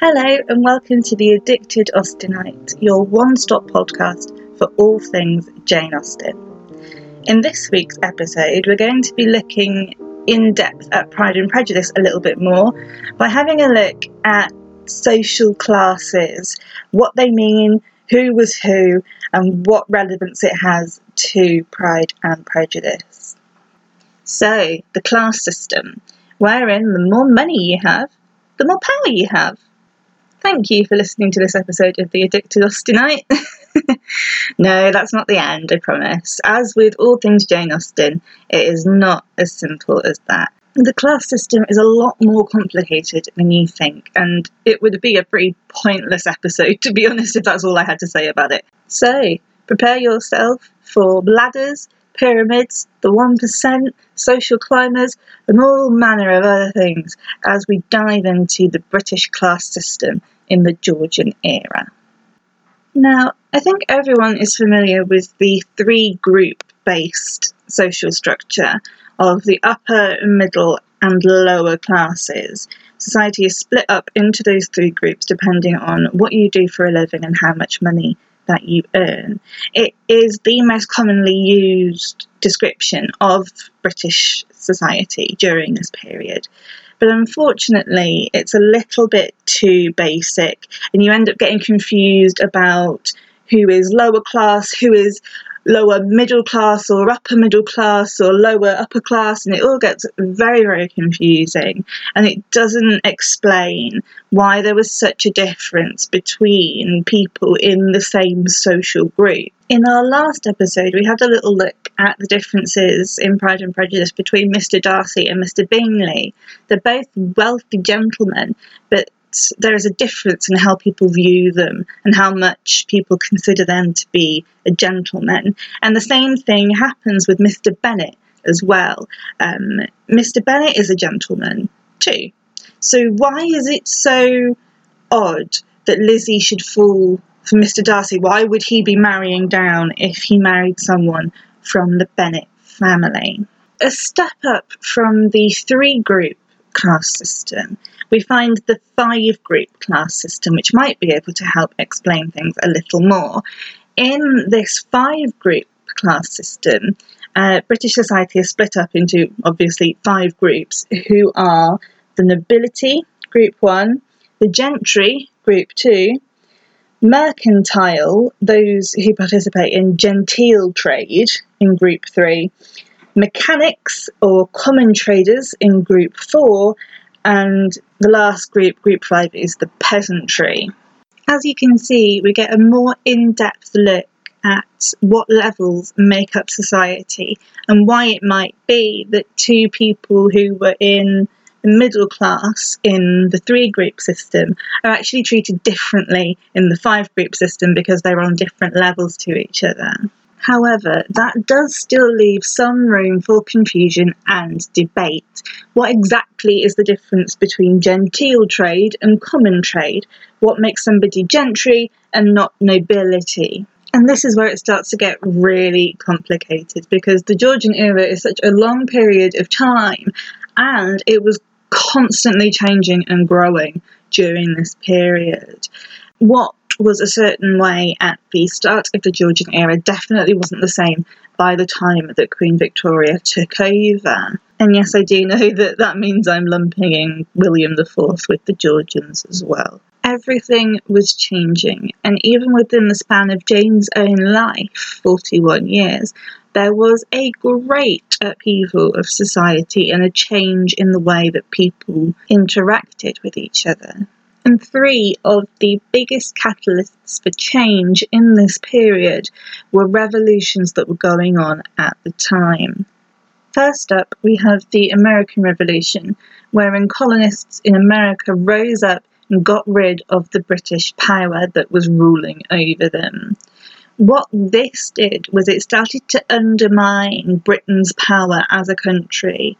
Hello, and welcome to the Addicted Austenite, your one stop podcast for all things Jane Austen. In this week's episode, we're going to be looking in depth at Pride and Prejudice a little bit more by having a look at social classes, what they mean, who was who, and what relevance it has to Pride and Prejudice. So, the class system, wherein the more money you have, the more power you have. Thank you for listening to this episode of The Addicted Austenite. no, that's not the end, I promise. As with all things Jane Austen, it is not as simple as that. The class system is a lot more complicated than you think, and it would be a pretty pointless episode, to be honest, if that's all I had to say about it. So, prepare yourself for ladders, pyramids, the 1%, social climbers, and all manner of other things as we dive into the British class system in the Georgian era. Now, I think everyone is familiar with the three group based social structure of the upper, middle, and lower classes. Society is split up into those three groups depending on what you do for a living and how much money that you earn. It is the most commonly used description of British society during this period. But unfortunately, it's a little bit too basic, and you end up getting confused about who is lower class, who is lower middle class or upper middle class or lower upper class, and it all gets very, very confusing. And it doesn't explain why there was such a difference between people in the same social group. In our last episode, we had a little look at the differences in Pride and Prejudice between Mr. Darcy and Mr. Bingley. They're both wealthy gentlemen, but there is a difference in how people view them and how much people consider them to be a gentleman. And the same thing happens with Mr. Bennet as well. Um, Mr. Bennet is a gentleman too. So why is it so odd that Lizzie should fall for Mr. Darcy? Why would he be marrying down if he married someone from the Bennet family? A step up from the three group class system we find the five group class system, which might be able to help explain things a little more. In this five group class system, uh, British society is split up into obviously five groups who are the nobility, group one, the gentry, group two, mercantile, those who participate in genteel trade, in group three, mechanics or common traders in group four, and the last group, group five, is the peasantry. As you can see, we get a more in depth look at what levels make up society and why it might be that two people who were in the middle class in the three group system are actually treated differently in the five group system because they're on different levels to each other. However, that does still leave some room for confusion and debate. What exactly is the difference between genteel trade and common trade? What makes somebody gentry and not nobility? And this is where it starts to get really complicated because the Georgian era is such a long period of time and it was constantly changing and growing during this period. What was a certain way at the start of the Georgian era definitely wasn't the same by the time that Queen Victoria took over. And yes, I do know that that means I'm lumping in William IV with the Georgians as well. Everything was changing, and even within the span of Jane's own life, 41 years, there was a great upheaval of society and a change in the way that people interacted with each other and three of the biggest catalysts for change in this period were revolutions that were going on at the time. First up, we have the American Revolution, wherein colonists in America rose up and got rid of the British power that was ruling over them. What this did was it started to undermine Britain's power as a country.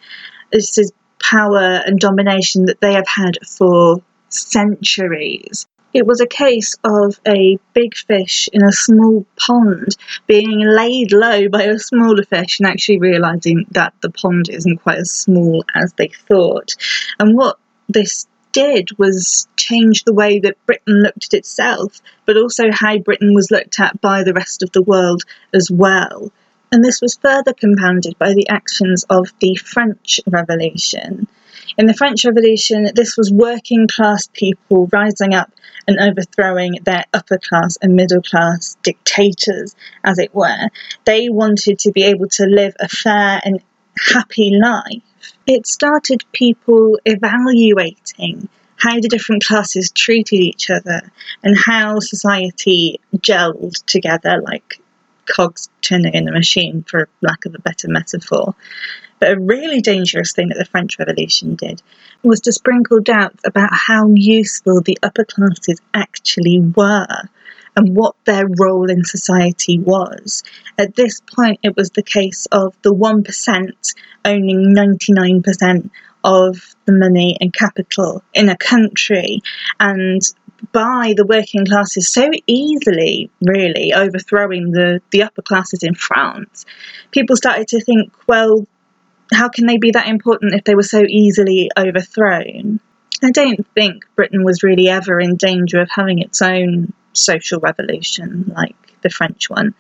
This is power and domination that they have had for centuries. It was a case of a big fish in a small pond being laid low by a smaller fish and actually realizing that the pond isn't quite as small as they thought. And what this did was change the way that Britain looked at itself, but also how Britain was looked at by the rest of the world as well. And this was further compounded by the actions of the French Revolution. In the French Revolution, this was working class people rising up and overthrowing their upper class and middle class dictators, as it were. They wanted to be able to live a fair and happy life it started people evaluating how the different classes treated each other and how society gelled together like cogs turning in a machine, for lack of a better metaphor. But a really dangerous thing that the French Revolution did was to sprinkle doubts about how useful the upper classes actually were and what their role in society was. At this point, it was the case of the 1% owning 99% of the money and capital in a country, and by the working classes so easily, really, overthrowing the, the upper classes in France, people started to think, well, how can they be that important if they were so easily overthrown? I don't think Britain was really ever in danger of having its own social revolution like the French one,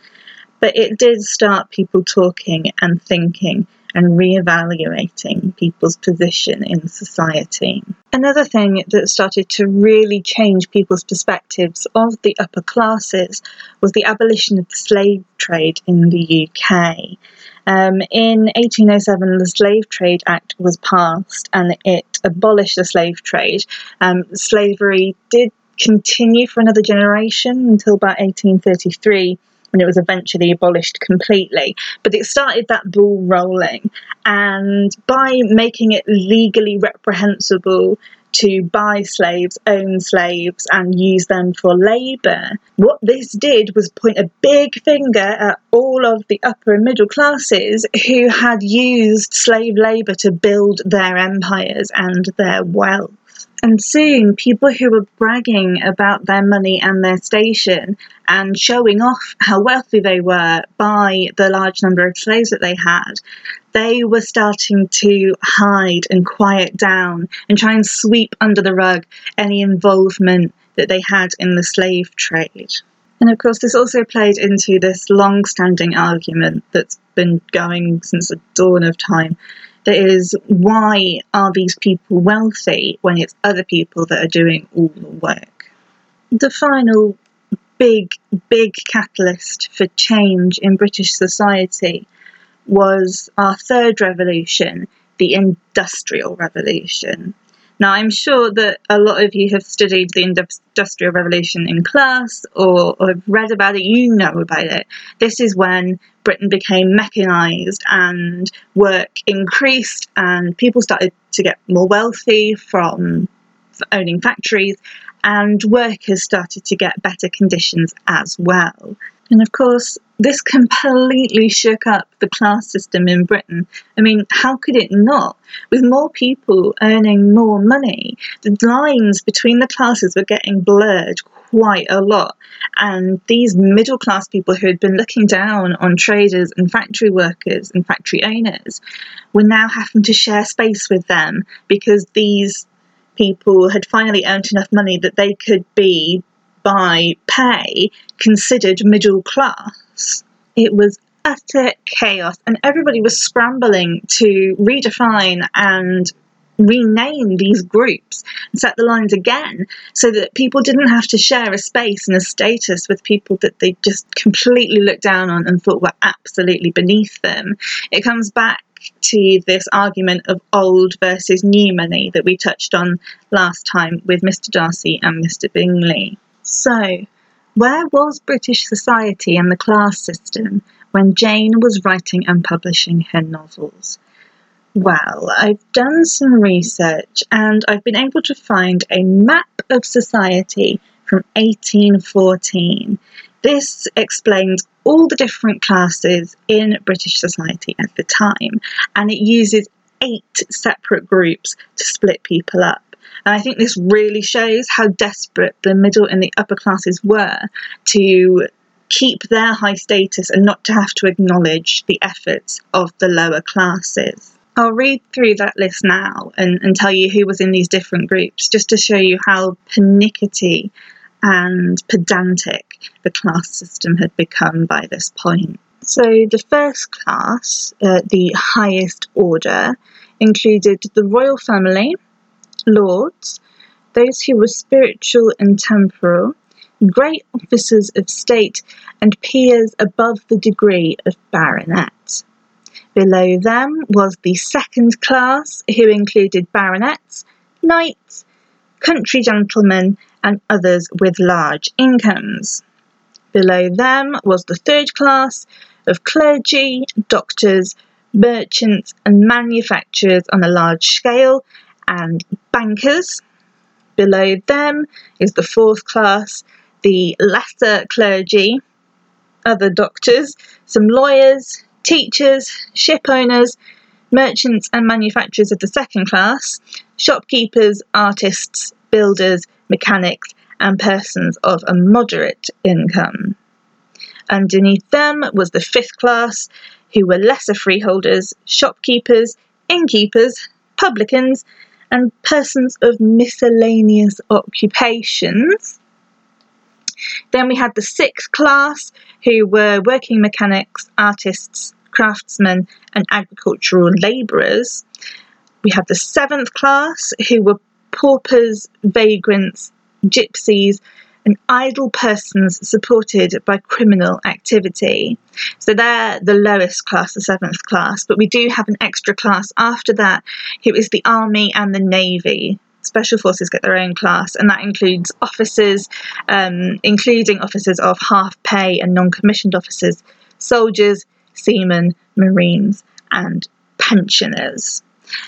but it did start people talking and thinking and re-evaluating people's position in society. Another thing that started to really change people's perspectives of the upper classes was the abolition of the slave trade in the UK. Um, in 1807, the Slave Trade Act was passed and it abolished the slave trade. Um, slavery did continue for another generation until about 1833 when it was eventually abolished completely. But it started that ball rolling, and by making it legally reprehensible to buy slaves, own slaves, and use them for labour. What this did was point a big finger at all of the upper and middle classes who had used slave labour to build their empires and their wealth. And soon, people who were bragging about their money and their station and showing off how wealthy they were by the large number of slaves that they had, they were starting to hide and quiet down and try and sweep under the rug any involvement that they had in the slave trade. And of course, this also played into this long standing argument that's been going since the dawn of time that is why are these people wealthy when it's other people that are doing all the work? The final big, big catalyst for change in British society was our third revolution, the Industrial Revolution. Now, I'm sure that a lot of you have studied the Industrial Revolution in class or, or, have read about it, you know about it. This is when Britain became mechanised and work increased, and people started to get more wealthy from owning factories, and workers started to get better conditions as well. And of course, this completely shook up the class system in Britain. I mean, how could it not? With more people earning more money, the lines between the classes were getting blurred quite a lot. And these middle class people who had been looking down on traders and factory workers and factory owners were now having to share space with them because these people had finally earned enough money that they could be by pay considered middle class. It was utter chaos, and everybody was scrambling to redefine and rename these groups and set the lines again so that people didn't have to share a space and a status with people that they just completely looked down on and thought were absolutely beneath them. It comes back to this argument of old versus new money that we touched on last time with Mr. Darcy and Mr. Bingley. So, where was British society and the class system when Jane was writing and publishing her novels? Well, I've done some research and I've been able to find a map of society from 1814. This explains all the different classes in British society at the time and it uses eight separate groups to split people up. And I think this really shows how desperate the middle and the upper classes were to keep their high status and not to have to acknowledge the efforts of the lower classes. I'll read through that list now and, and tell you who was in these different groups just to show you how pernickety and pedantic the class system had become by this point. So, the first class, uh, the highest order, included the royal family, lords, those who were spiritual and temporal, great officers of state, and peers above the degree of baronet. Below them was the second class, who included baronets, knights, country gentlemen, and others with large incomes. Below them was the third class of clergy, doctors, merchants, and manufacturers on a large scale, and bankers. Below them is the fourth class, the lesser clergy, other doctors, some lawyers, teachers, ship owners, merchants and manufacturers of the second class, shopkeepers, artists, builders, mechanics, and persons of a moderate income. Underneath them was the fifth class, who were lesser freeholders, shopkeepers, innkeepers, publicans, and persons of miscellaneous occupations. Then we had the sixth class, who were working mechanics, artists, craftsmen, and agricultural labourers. We had the seventh class, who were paupers, vagrants, gypsies, and idle persons supported by criminal activity. So they're the lowest class, the seventh class, but we do have an extra class after that, who is the army and the navy. Special forces get their own class, and that includes officers, um, including officers of half pay and non commissioned officers, soldiers, seamen, marines, and pensioners.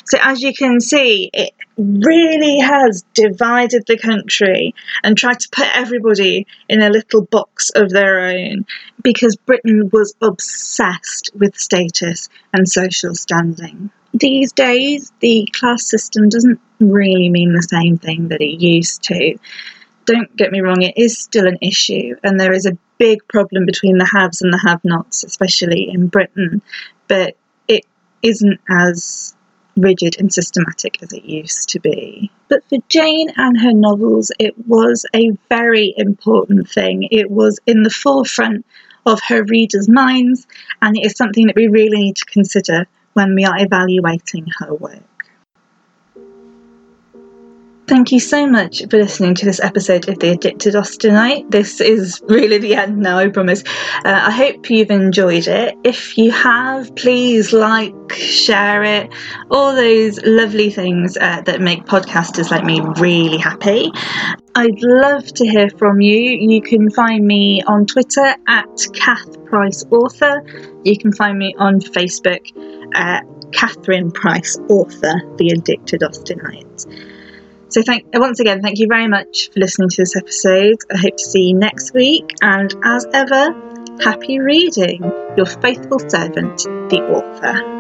So, as you can see, it really has divided the country and tried to put everybody in a little box of their own because Britain was obsessed with status and social standing. These days, the class system doesn't really mean the same thing that it used to. Don't get me wrong, it is still an issue, and there is a big problem between the haves and the have nots, especially in Britain, but it isn't as rigid and systematic as it used to be. But for Jane and her novels, it was a very important thing. It was in the forefront of her readers' minds, and it is something that we really need to consider when we are evaluating her work. Thank you so much for listening to this episode of The Addicted Austenite. This is really the end now, I promise. Uh, I hope you've enjoyed it. If you have, please like, share it, all those lovely things uh, that make podcasters like me really happy. I'd love to hear from you. You can find me on Twitter at Kath Price Author. You can find me on Facebook at Catherine Price Author, The Addicted Austenite. So, thank once again, thank you very much for listening to this episode. I hope to see you next week, and as ever, happy reading. Your faithful servant, the author.